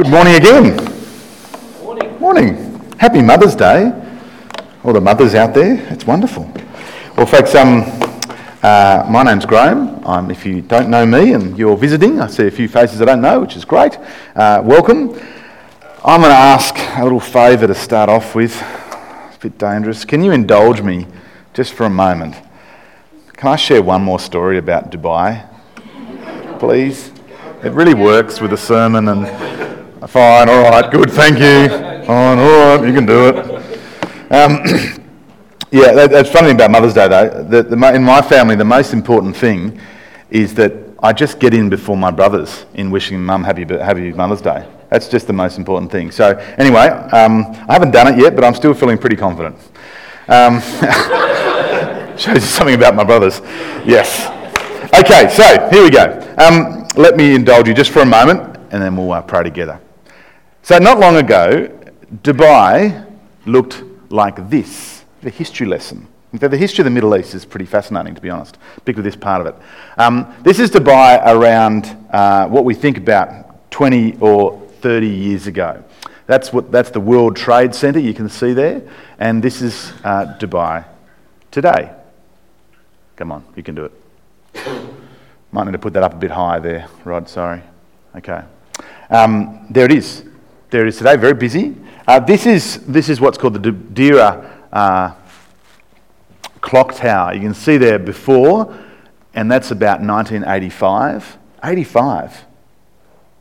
Good morning again. Morning. Morning. Happy Mother's Day. All the mothers out there, it's wonderful. Well, folks, um, uh, my name's Graham. Um, if you don't know me and you're visiting, I see a few faces I don't know, which is great. Uh, welcome. I'm going to ask a little favour to start off with. It's a bit dangerous. Can you indulge me just for a moment? Can I share one more story about Dubai? Please? It really works with a sermon and fine, all right, good, thank you. Fine, all right, you can do it. Um, yeah, that, that's funny about Mother's Day though. The, the, in my family, the most important thing is that I just get in before my brothers in wishing Mum happy, happy Mother's Day. That's just the most important thing. So, anyway, um, I haven't done it yet, but I'm still feeling pretty confident. Um, shows you something about my brothers. Yes. Okay, so here we go. Um, let me indulge you just for a moment and then we'll uh, pray together. So, not long ago, Dubai looked like this the history lesson. The history of the Middle East is pretty fascinating, to be honest, particularly this part of it. Um, this is Dubai around uh, what we think about 20 or 30 years ago. That's, what, that's the World Trade Center you can see there, and this is uh, Dubai today. Come on, you can do it. Might need to put that up a bit higher there, Rod, sorry. Okay. Um, there it is. There is today, very busy. Uh, this, is, this is what's called the Deira uh, clock tower. You can see there before, and that's about 1985. 85.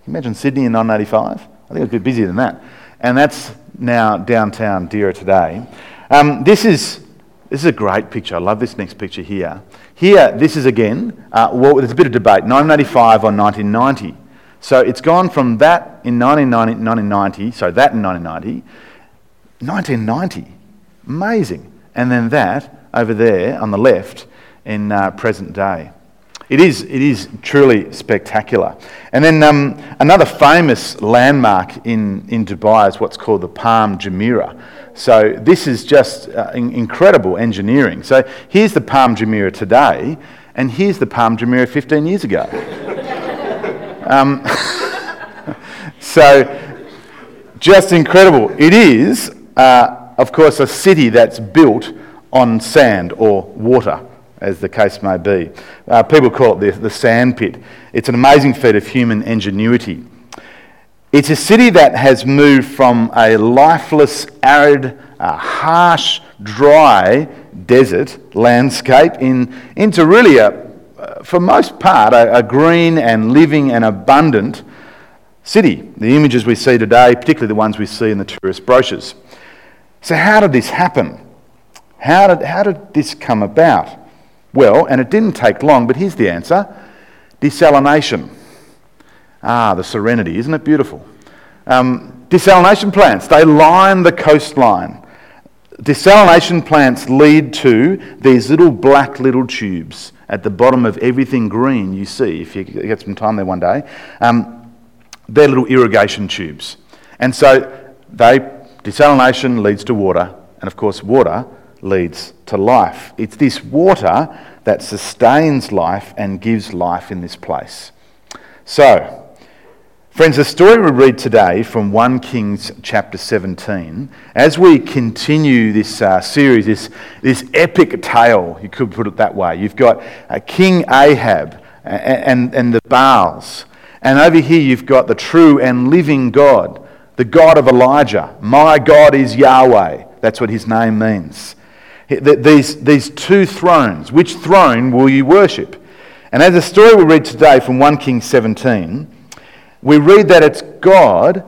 Imagine Sydney in 1985. I think it was a bit busier than that. And that's now downtown Deira today. Um, this, is, this is a great picture. I love this next picture here. Here, this is again, uh, well, there's a bit of debate 1985 or 1990. So it's gone from that in 1990, so that in 1990, 1990. Amazing. And then that over there on the left in uh, present day. It is, it is truly spectacular. And then um, another famous landmark in, in Dubai is what's called the Palm Jumeirah. So this is just uh, incredible engineering. So here's the Palm Jumeirah today, and here's the Palm Jumeirah 15 years ago. Um, so just incredible. It is, uh, of course, a city that's built on sand or water, as the case may be. Uh, people call it the, the sand pit. It's an amazing feat of human ingenuity. It's a city that has moved from a lifeless, arid, uh, harsh, dry desert landscape in, into really, a, for most part, a, a green and living and abundant city. The images we see today, particularly the ones we see in the tourist brochures. So, how did this happen? How did, how did this come about? Well, and it didn't take long, but here's the answer desalination. Ah, the serenity. Isn't it beautiful? Um, desalination plants, they line the coastline. Desalination plants lead to these little black little tubes at the bottom of everything green you see, if you get some time there one day. Um, they're little irrigation tubes. And so they, desalination leads to water, and of course, water leads to life. It's this water that sustains life and gives life in this place. So, friends, the story we read today from 1 Kings chapter 17, as we continue this uh, series, this, this epic tale, you could put it that way. You've got uh, King Ahab and, and, and the Baals. And over here, you've got the true and living God, the God of Elijah. My God is Yahweh. That's what his name means. These, these two thrones, which throne will you worship? And as the story we read today from 1 Kings 17, we read that it's God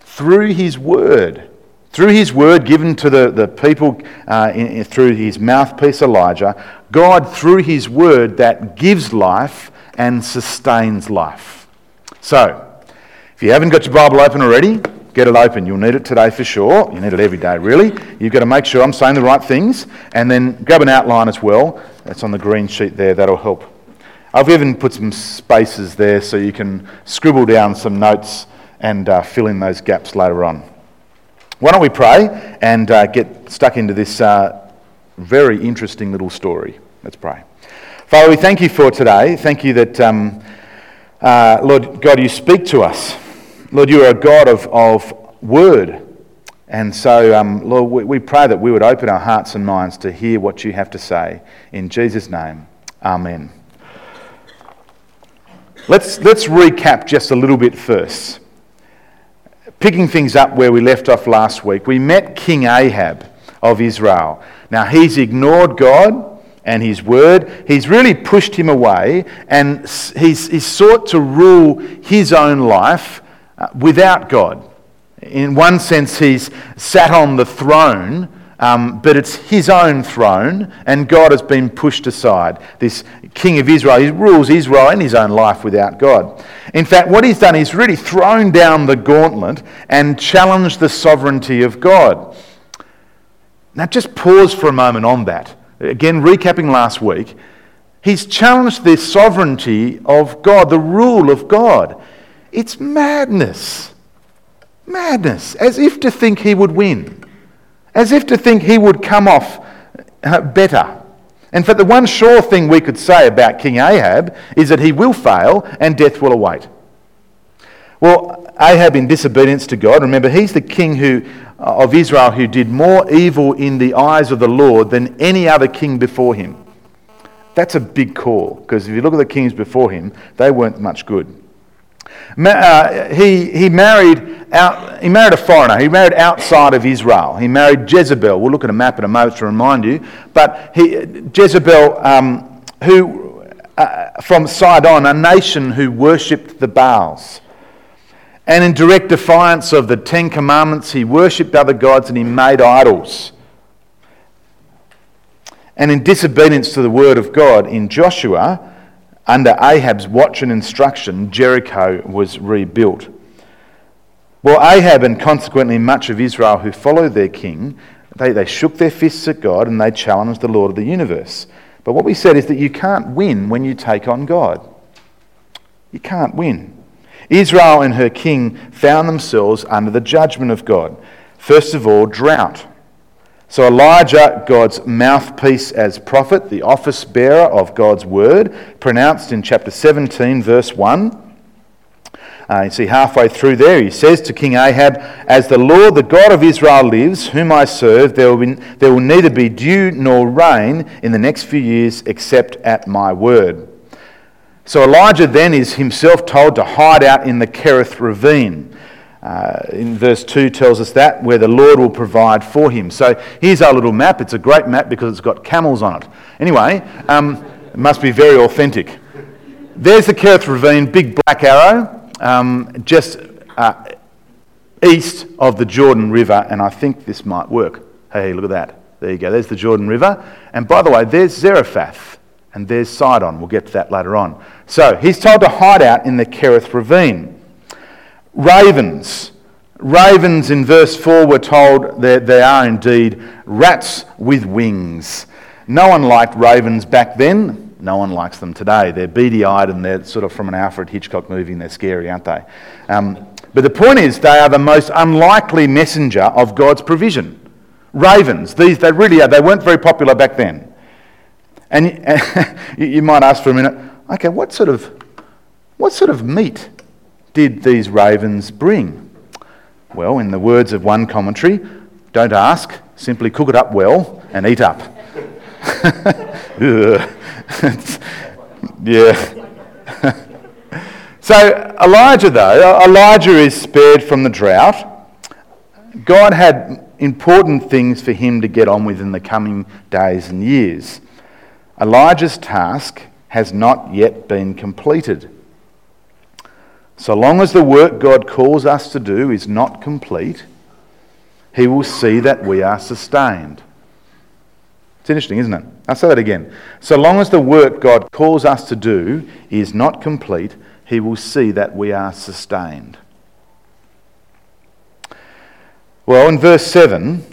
through his word, through his word given to the, the people uh, in, through his mouthpiece Elijah, God through his word that gives life and sustains life. So, if you haven't got your Bible open already, get it open. You'll need it today for sure. You need it every day, really. You've got to make sure I'm saying the right things and then grab an outline as well. That's on the green sheet there, that'll help. I've even put some spaces there so you can scribble down some notes and uh, fill in those gaps later on. Why don't we pray and uh, get stuck into this uh, very interesting little story? Let's pray. Father, we thank you for today. Thank you that, um, uh, Lord God, you speak to us Lord, you are a God of, of word. And so, um, Lord, we, we pray that we would open our hearts and minds to hear what you have to say. In Jesus' name, amen. Let's, let's recap just a little bit first. Picking things up where we left off last week, we met King Ahab of Israel. Now, he's ignored God and his word. He's really pushed him away and he's, he's sought to rule his own life uh, without God. In one sense, he's sat on the throne, um, but it's his own throne, and God has been pushed aside. This king of Israel, he rules Israel in his own life without God. In fact, what he's done is really thrown down the gauntlet and challenged the sovereignty of God. Now, just pause for a moment on that. Again, recapping last week, he's challenged the sovereignty of God, the rule of God. It's madness. Madness. As if to think he would win. As if to think he would come off uh, better. In fact, the one sure thing we could say about King Ahab is that he will fail and death will await. Well, Ahab, in disobedience to God, remember, he's the king who, uh, of Israel who did more evil in the eyes of the Lord than any other king before him. That's a big call, because if you look at the kings before him, they weren't much good. Uh, he, he, married out, he married a foreigner. He married outside of Israel. He married Jezebel. We'll look at a map in a moment to remind you. But he, Jezebel, um, who, uh, from Sidon, a nation who worshipped the Baals. And in direct defiance of the Ten Commandments, he worshipped other gods and he made idols. And in disobedience to the word of God, in Joshua, under Ahab's watch and instruction, Jericho was rebuilt. Well, Ahab and consequently much of Israel who followed their king, they, they shook their fists at God and they challenged the Lord of the universe. But what we said is that you can't win when you take on God. You can't win. Israel and her king found themselves under the judgment of God. First of all, drought. So Elijah, God's mouthpiece as prophet, the office bearer of God's word, pronounced in chapter 17, verse 1. Uh, you see, halfway through there, he says to King Ahab, As the Lord, the God of Israel, lives, whom I serve, there will, be, there will neither be dew nor rain in the next few years except at my word. So Elijah then is himself told to hide out in the Kerith ravine. Uh, in verse 2 tells us that, where the Lord will provide for him. So here's our little map. It's a great map because it's got camels on it. Anyway, um, it must be very authentic. There's the Kerith Ravine, big black arrow, um, just uh, east of the Jordan River, and I think this might work. Hey, look at that. There you go. There's the Jordan River. And by the way, there's Zarephath, and there's Sidon. We'll get to that later on. So he's told to hide out in the Kerith Ravine. Ravens. Ravens in verse 4 were told that they are indeed rats with wings. No one liked ravens back then. No one likes them today. They're beady eyed and they're sort of from an Alfred Hitchcock movie and they're scary, aren't they? Um, but the point is, they are the most unlikely messenger of God's provision. Ravens, these, they really are. They weren't very popular back then. And you might ask for a minute, okay, what sort of, what sort of meat did these ravens bring? Well, in the words of one commentary, don't ask, simply cook it up well and eat up. yeah. so, Elijah, though, uh, Elijah is spared from the drought. God had important things for him to get on with in the coming days and years. Elijah's task has not yet been completed. So long as the work God calls us to do is not complete, He will see that we are sustained. It's interesting, isn't it? I'll say that again. So long as the work God calls us to do is not complete, He will see that we are sustained. Well, in verse 7,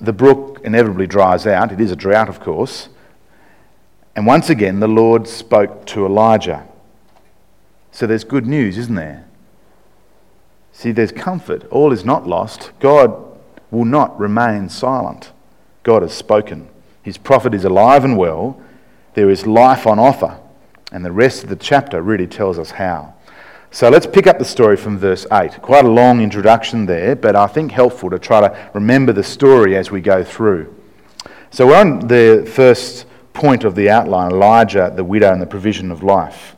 the brook inevitably dries out. It is a drought, of course. And once again, the Lord spoke to Elijah. So there's good news, isn't there? See, there's comfort. All is not lost. God will not remain silent. God has spoken. His prophet is alive and well. There is life on offer. And the rest of the chapter really tells us how. So let's pick up the story from verse 8. Quite a long introduction there, but I think helpful to try to remember the story as we go through. So we're on the first point of the outline Elijah, the widow, and the provision of life.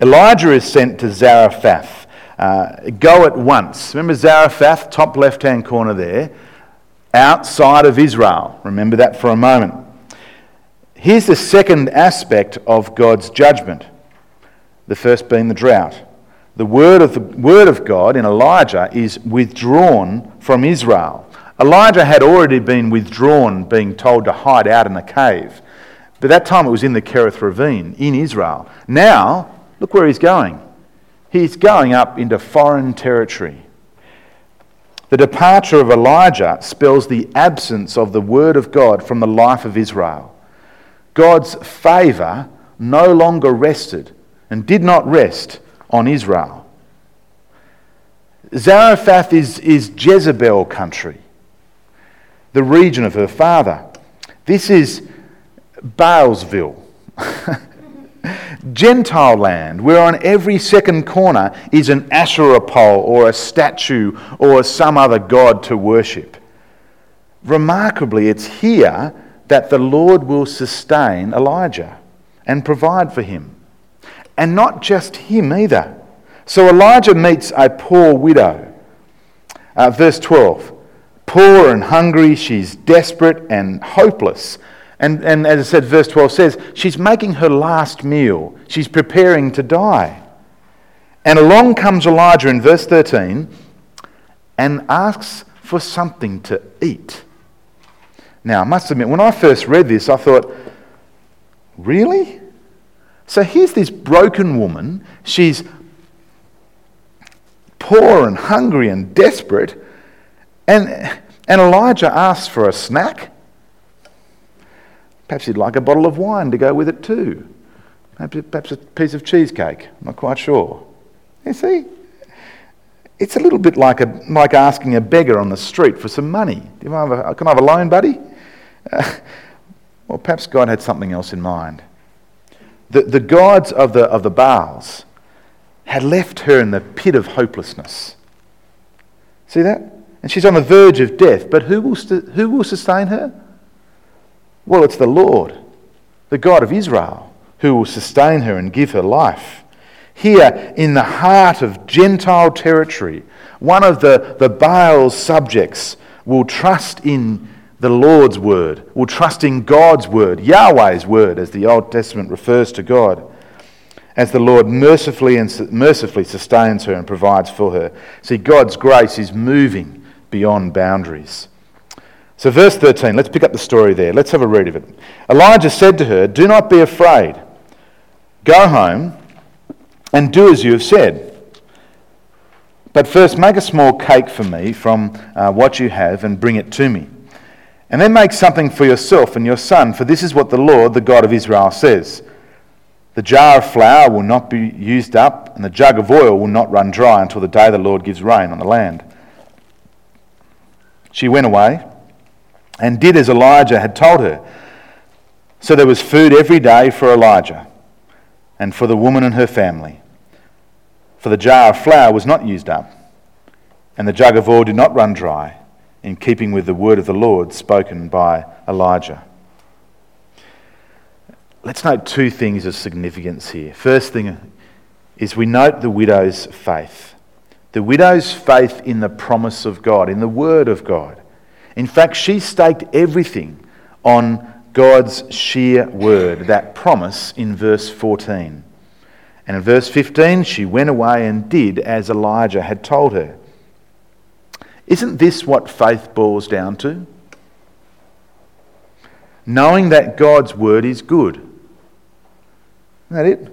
Elijah is sent to Zarephath. Uh, go at once. Remember Zarephath, top left hand corner there, outside of Israel. Remember that for a moment. Here's the second aspect of God's judgment the first being the drought. The word of, the word of God in Elijah is withdrawn from Israel. Elijah had already been withdrawn, being told to hide out in a cave. But that time it was in the Kerith ravine in Israel. Now, look where he's going. He's going up into foreign territory. The departure of Elijah spells the absence of the word of God from the life of Israel. God's favour no longer rested and did not rest on Israel. Zarephath is, is Jezebel country, the region of her father. This is Baalsville, Gentile land, where on every second corner is an Asherah pole or a statue or some other god to worship. Remarkably, it's here that the Lord will sustain Elijah and provide for him. And not just him either. So Elijah meets a poor widow. Uh, verse 12 Poor and hungry, she's desperate and hopeless. And, and as I said, verse 12 says, she's making her last meal. She's preparing to die. And along comes Elijah in verse 13 and asks for something to eat. Now, I must admit, when I first read this, I thought, really? So here's this broken woman. She's poor and hungry and desperate. And, and Elijah asks for a snack. Perhaps he'd like a bottle of wine to go with it too. Perhaps a piece of cheesecake. I'm not quite sure. You see? It's a little bit like, a, like asking a beggar on the street for some money. Can I have a loan, buddy? Uh, well, perhaps God had something else in mind. The, the gods of the, of the Baals had left her in the pit of hopelessness. See that? And she's on the verge of death. But who will, st- who will sustain her? Well, it's the Lord, the God of Israel, who will sustain her and give her life. Here, in the heart of Gentile territory, one of the, the Baal's subjects will trust in the Lord's word, will trust in God's word, Yahweh's word, as the Old Testament refers to God, as the Lord mercifully and mercifully sustains her and provides for her. See, God's grace is moving beyond boundaries. So, verse 13, let's pick up the story there. Let's have a read of it. Elijah said to her, Do not be afraid. Go home and do as you have said. But first, make a small cake for me from uh, what you have and bring it to me. And then make something for yourself and your son, for this is what the Lord, the God of Israel, says The jar of flour will not be used up, and the jug of oil will not run dry until the day the Lord gives rain on the land. She went away and did as Elijah had told her. So there was food every day for Elijah and for the woman and her family. For the jar of flour was not used up, and the jug of oil did not run dry in keeping with the word of the Lord spoken by Elijah. Let's note two things of significance here. First thing is we note the widow's faith. The widow's faith in the promise of God, in the word of God. In fact, she staked everything on God's sheer word, that promise in verse 14. And in verse 15, she went away and did as Elijah had told her. Isn't this what faith boils down to? Knowing that God's word is good. Isn't that it?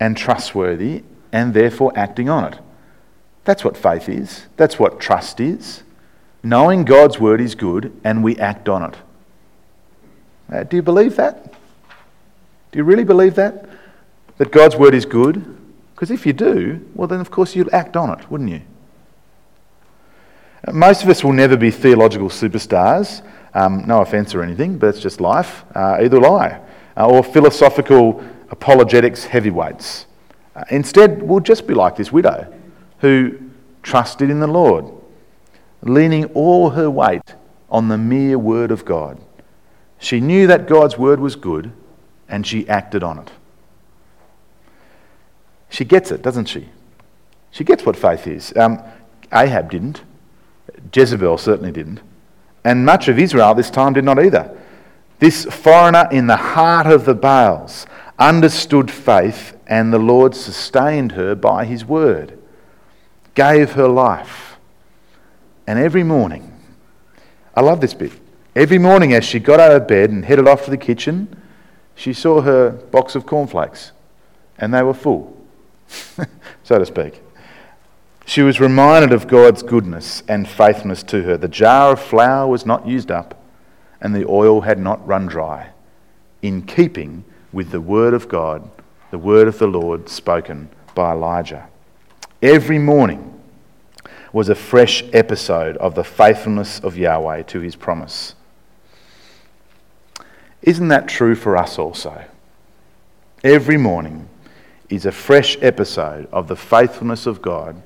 And trustworthy, and therefore acting on it. That's what faith is. That's what trust is. Knowing God's word is good and we act on it. Uh, do you believe that? Do you really believe that? That God's word is good? Because if you do, well, then of course you'd act on it, wouldn't you? Most of us will never be theological superstars. Um, no offence or anything, but it's just life. Uh, either I. Uh, or philosophical apologetics heavyweights. Uh, instead, we'll just be like this widow who trusted in the Lord, leaning all her weight on the mere word of God. She knew that God's word was good and she acted on it. She gets it, doesn't she? She gets what faith is. Um, Ahab didn't. Jezebel certainly didn't. And much of Israel this time did not either. This foreigner in the heart of the Baals understood faith, and the Lord sustained her by his word, gave her life. And every morning, I love this bit. Every morning, as she got out of bed and headed off to the kitchen, she saw her box of cornflakes, and they were full, so to speak. She was reminded of God's goodness and faithfulness to her. The jar of flour was not used up, and the oil had not run dry, in keeping with the word of God, the word of the Lord spoken by Elijah. Every morning was a fresh episode of the faithfulness of Yahweh to his promise. Isn't that true for us also? Every morning is a fresh episode of the faithfulness of God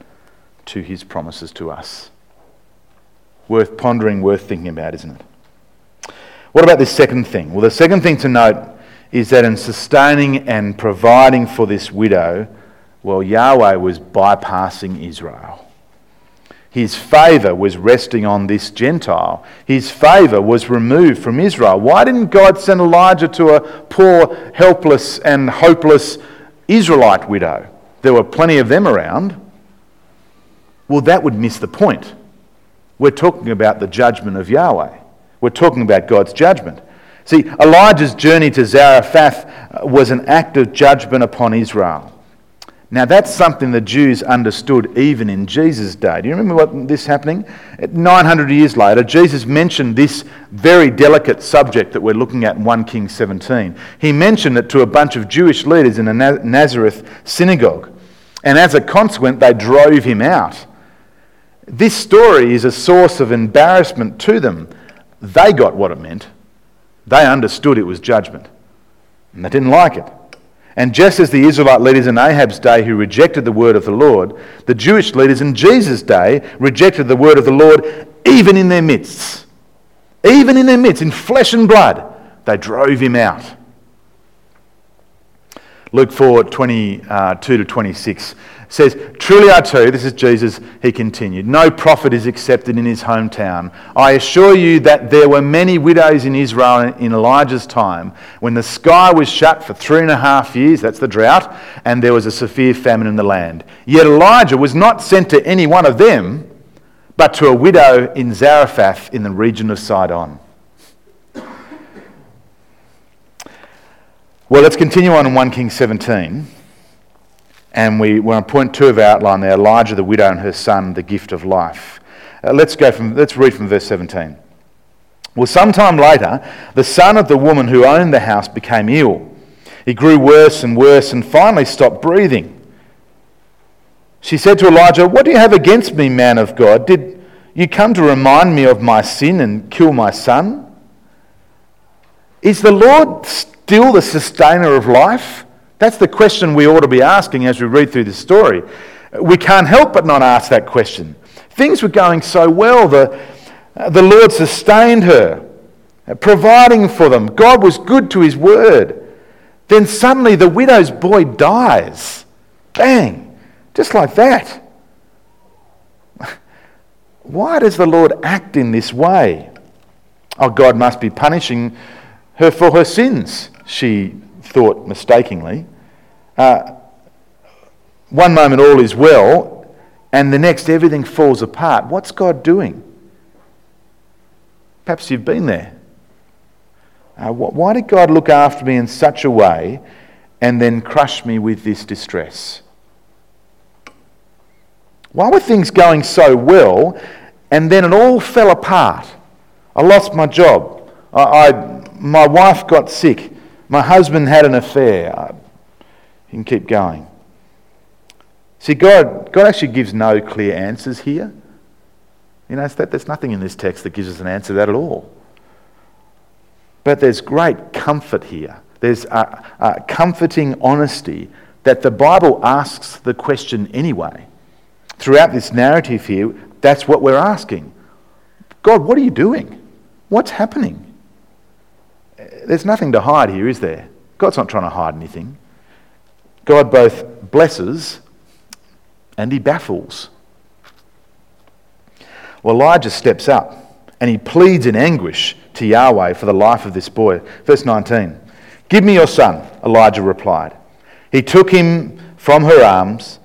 to his promises to us. Worth pondering, worth thinking about, isn't it? What about this second thing? Well, the second thing to note is that in sustaining and providing for this widow, well, Yahweh was bypassing Israel. His favour was resting on this Gentile. His favour was removed from Israel. Why didn't God send Elijah to a poor, helpless, and hopeless Israelite widow? There were plenty of them around. Well, that would miss the point. We're talking about the judgment of Yahweh. We're talking about God's judgment. See, Elijah's journey to Zarephath was an act of judgment upon Israel. Now, that's something the Jews understood even in Jesus' day. Do you remember what this happening? 900 years later, Jesus mentioned this very delicate subject that we're looking at in 1 Kings 17. He mentioned it to a bunch of Jewish leaders in a Nazareth synagogue. And as a consequence, they drove him out. This story is a source of embarrassment to them. They got what it meant. They understood it was judgment, and they didn't like it. And just as the Israelite leaders in Ahab's day who rejected the word of the Lord, the Jewish leaders in Jesus' day rejected the word of the Lord even in their midst. Even in their midst, in flesh and blood, they drove him out. Luke 4 22 uh, to 26 says, Truly I tell you, this is Jesus, he continued, no prophet is accepted in his hometown. I assure you that there were many widows in Israel in Elijah's time when the sky was shut for three and a half years, that's the drought, and there was a severe famine in the land. Yet Elijah was not sent to any one of them, but to a widow in Zarephath in the region of Sidon. Well, let's continue on in 1 Kings 17. And we, we're on point two of our outline there Elijah, the widow, and her son, the gift of life. Uh, let's, go from, let's read from verse 17. Well, sometime later, the son of the woman who owned the house became ill. He grew worse and worse and finally stopped breathing. She said to Elijah, What do you have against me, man of God? Did you come to remind me of my sin and kill my son? Is the Lord still the sustainer of life? That's the question we ought to be asking as we read through this story. We can't help but not ask that question. Things were going so well. The, uh, the Lord sustained her, uh, providing for them. God was good to his word. Then suddenly the widow's boy dies. Bang! Just like that. Why does the Lord act in this way? Oh, God must be punishing her for her sins, she thought mistakenly. Uh, one moment all is well, and the next everything falls apart. What's God doing? Perhaps you've been there. Uh, why did God look after me in such a way and then crush me with this distress? Why were things going so well and then it all fell apart? I lost my job. I, I my wife got sick. My husband had an affair. You can keep going. See, God, God actually gives no clear answers here. You know, that, there's nothing in this text that gives us an answer to that at all. But there's great comfort here. There's a, a comforting honesty that the Bible asks the question anyway. Throughout this narrative here, that's what we're asking God, what are you doing? What's happening? There's nothing to hide here, is there? God's not trying to hide anything. God both blesses and he baffles. Well, Elijah steps up and he pleads in anguish to Yahweh for the life of this boy. Verse 19 Give me your son, Elijah replied. He took him from her arms,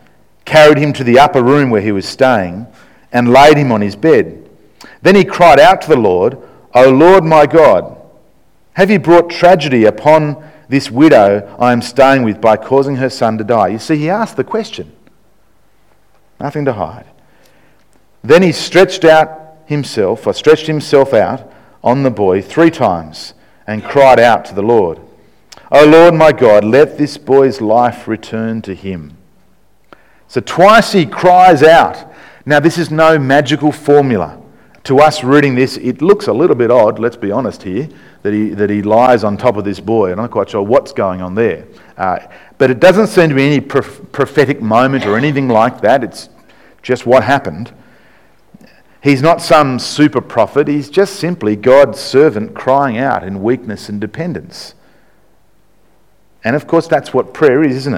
carried him to the upper room where he was staying, and laid him on his bed. Then he cried out to the Lord, O Lord my God, have you brought tragedy upon this widow I am staying with by causing her son to die? You see, he asked the question. Nothing to hide. Then he stretched out himself, or stretched himself out on the boy three times and cried out to the Lord, O Lord my God, let this boy's life return to him. So twice he cries out. Now, this is no magical formula. To us reading this, it looks a little bit odd, let's be honest here, that he, that he lies on top of this boy. I'm not quite sure what's going on there. Uh, but it doesn't seem to be any prophetic moment or anything like that. It's just what happened. He's not some super prophet, he's just simply God's servant crying out in weakness and dependence. And of course, that's what prayer is, isn't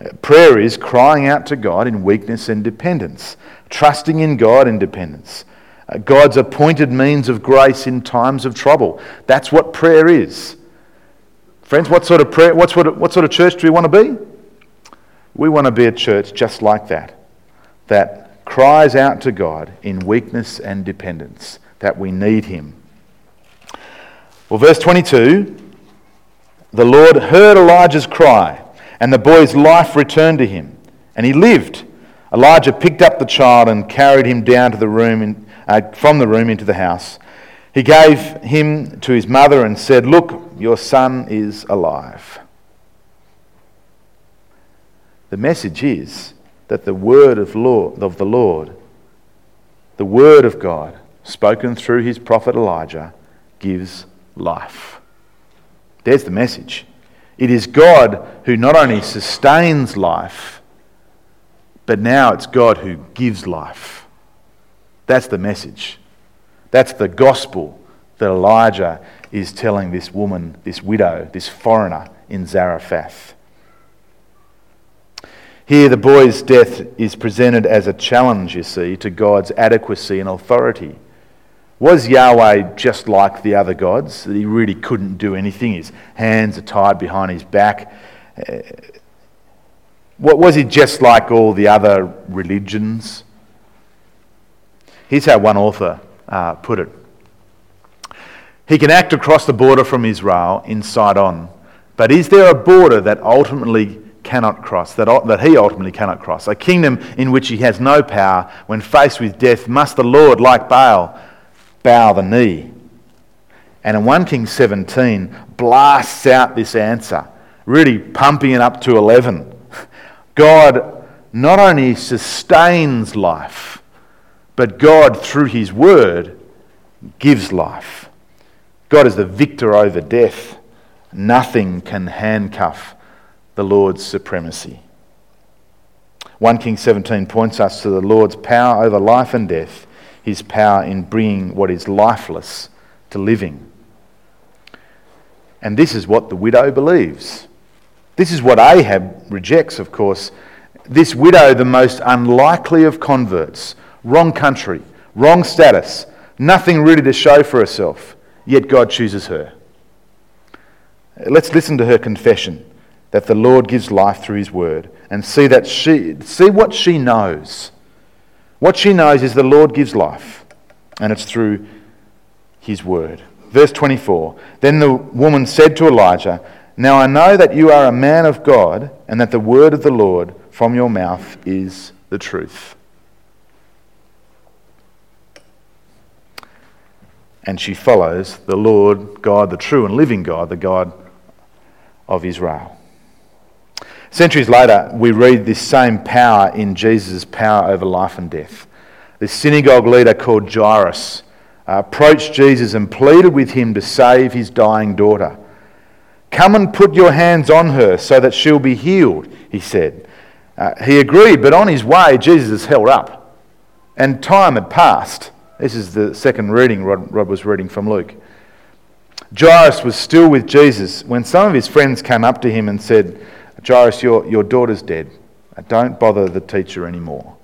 it? Prayer is crying out to God in weakness and dependence, trusting in God in dependence. Uh, God's appointed means of grace in times of trouble. That's what prayer is. Friends, what sort of prayer, what sort of, what sort of church do we want to be? We want to be a church just like that. That cries out to God in weakness and dependence that we need Him. Well, verse 22 the Lord heard Elijah's cry, and the boy's life returned to him, and he lived. Elijah picked up the child and carried him down to the room in, uh, from the room into the house. He gave him to his mother and said, Look, your son is alive. The message is that the word of, Lord, of the Lord, the word of God, spoken through his prophet Elijah, gives life. There's the message. It is God who not only sustains life, but now it's God who gives life. That's the message. That's the gospel that Elijah is telling this woman, this widow, this foreigner in Zarephath. Here, the boy's death is presented as a challenge, you see, to God's adequacy and authority. Was Yahweh just like the other gods, that he really couldn't do anything? His hands are tied behind his back. What was he just like all the other religions? Here's how one author uh, put it He can act across the border from Israel in Sidon, but is there a border that ultimately cannot cross, that, that he ultimately cannot cross. A kingdom in which he has no power, when faced with death, must the Lord, like Baal, bow the knee. And in 1 Kings 17, blasts out this answer, really pumping it up to 11. God not only sustains life, but God, through his word, gives life. God is the victor over death. Nothing can handcuff the Lord's supremacy. 1 Kings 17 points us to the Lord's power over life and death, his power in bringing what is lifeless to living. And this is what the widow believes. This is what Ahab rejects, of course. This widow, the most unlikely of converts, wrong country, wrong status, nothing really to show for herself, yet God chooses her. Let's listen to her confession that the Lord gives life through his word and see that she see what she knows. What she knows is the Lord gives life and it's through his word. Verse 24. Then the woman said to Elijah, "Now I know that you are a man of God and that the word of the Lord from your mouth is the truth." And she follows the Lord God, the true and living God, the God of Israel. Centuries later, we read this same power in Jesus' power over life and death. This synagogue leader called Jairus uh, approached Jesus and pleaded with him to save his dying daughter. Come and put your hands on her so that she'll be healed, he said. Uh, he agreed, but on his way, Jesus held up. And time had passed. This is the second reading Rod, Rod was reading from Luke. Jairus was still with Jesus when some of his friends came up to him and said, Jairus, your, your daughter's dead. Don't bother the teacher anymore.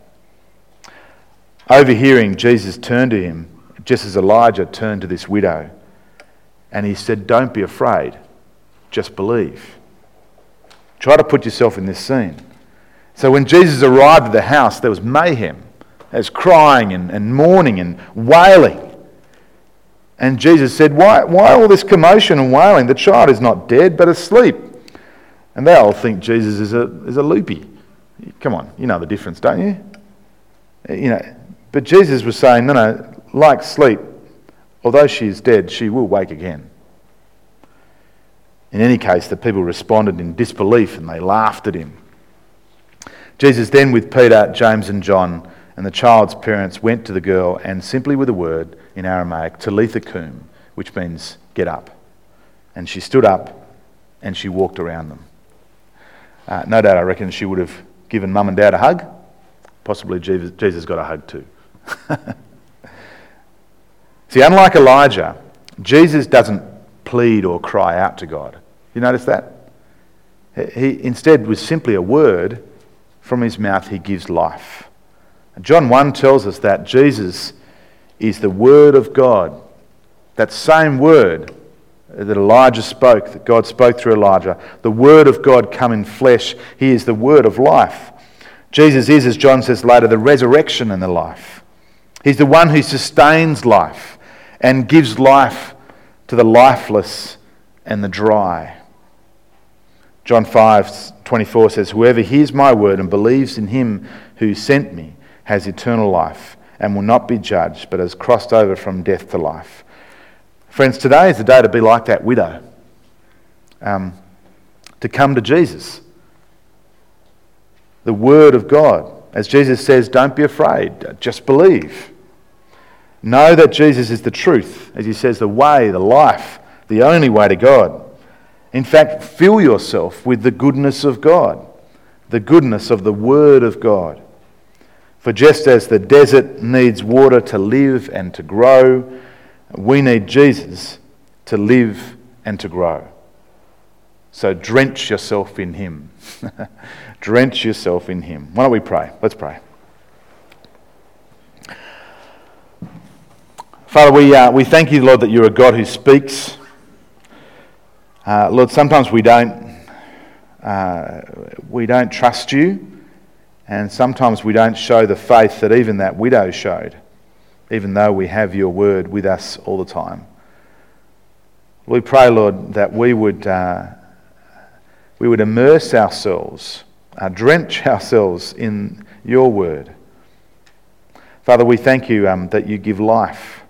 Overhearing, Jesus turned to him, just as Elijah turned to this widow, and he said, Don't be afraid, just believe. Try to put yourself in this scene. So when Jesus arrived at the house, there was mayhem. Was crying and, and mourning and wailing. And Jesus said, why, why all this commotion and wailing? The child is not dead, but asleep. And they all think Jesus is a, is a loopy. Come on, you know the difference, don't you? Uh, you know, but Jesus was saying, no, no, like sleep, although she is dead, she will wake again. In any case, the people responded in disbelief and they laughed at him. Jesus then, with Peter, James, and John, and the child's parents, went to the girl and simply with a word in Aramaic, Talitha cum, which means get up. And she stood up and she walked around them. Uh, no doubt, I reckon she would have given mum and dad a hug. Possibly Jesus, Jesus got a hug too. See, unlike Elijah, Jesus doesn't plead or cry out to God. You notice that? He instead was simply a word from his mouth, he gives life. John 1 tells us that Jesus is the Word of God. That same word that Elijah spoke, that God spoke through Elijah, the Word of God come in flesh. He is the Word of life. Jesus is, as John says later, the resurrection and the life. He's the one who sustains life and gives life to the lifeless and the dry. John 5 24 says, Whoever hears my word and believes in him who sent me has eternal life and will not be judged, but has crossed over from death to life. Friends, today is the day to be like that widow, um, to come to Jesus. The Word of God. As Jesus says, don't be afraid, just believe. Know that Jesus is the truth. As he says, the way, the life, the only way to God. In fact, fill yourself with the goodness of God, the goodness of the Word of God. For just as the desert needs water to live and to grow, we need Jesus to live and to grow. So drench yourself in Him. drench yourself in Him. Why don't we pray? Let's pray. Father, we, uh, we thank you, Lord, that you're a God who speaks. Uh, Lord, sometimes we don't, uh, we don't trust you, and sometimes we don't show the faith that even that widow showed, even though we have your word with us all the time. We pray, Lord, that we would, uh, we would immerse ourselves, uh, drench ourselves in your word. Father, we thank you um, that you give life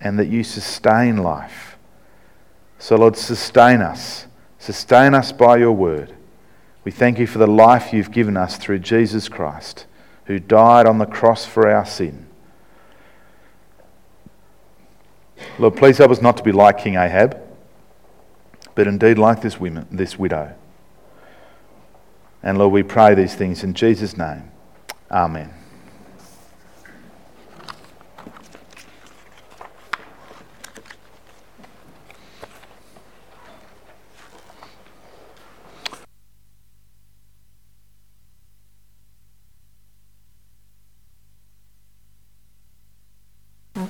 and that you sustain life. So, Lord, sustain us. Sustain us by your word. We thank you for the life you've given us through Jesus Christ, who died on the cross for our sin. Lord, please help us not to be like King Ahab, but indeed like this, woman, this widow. And Lord, we pray these things in Jesus' name. Amen.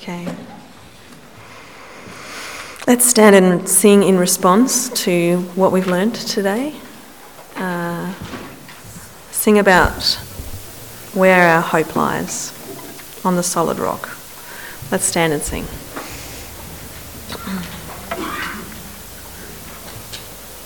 Okay. Let's stand and sing in response to what we've learned today. Uh, sing about where our hope lies on the solid rock. Let's stand and sing.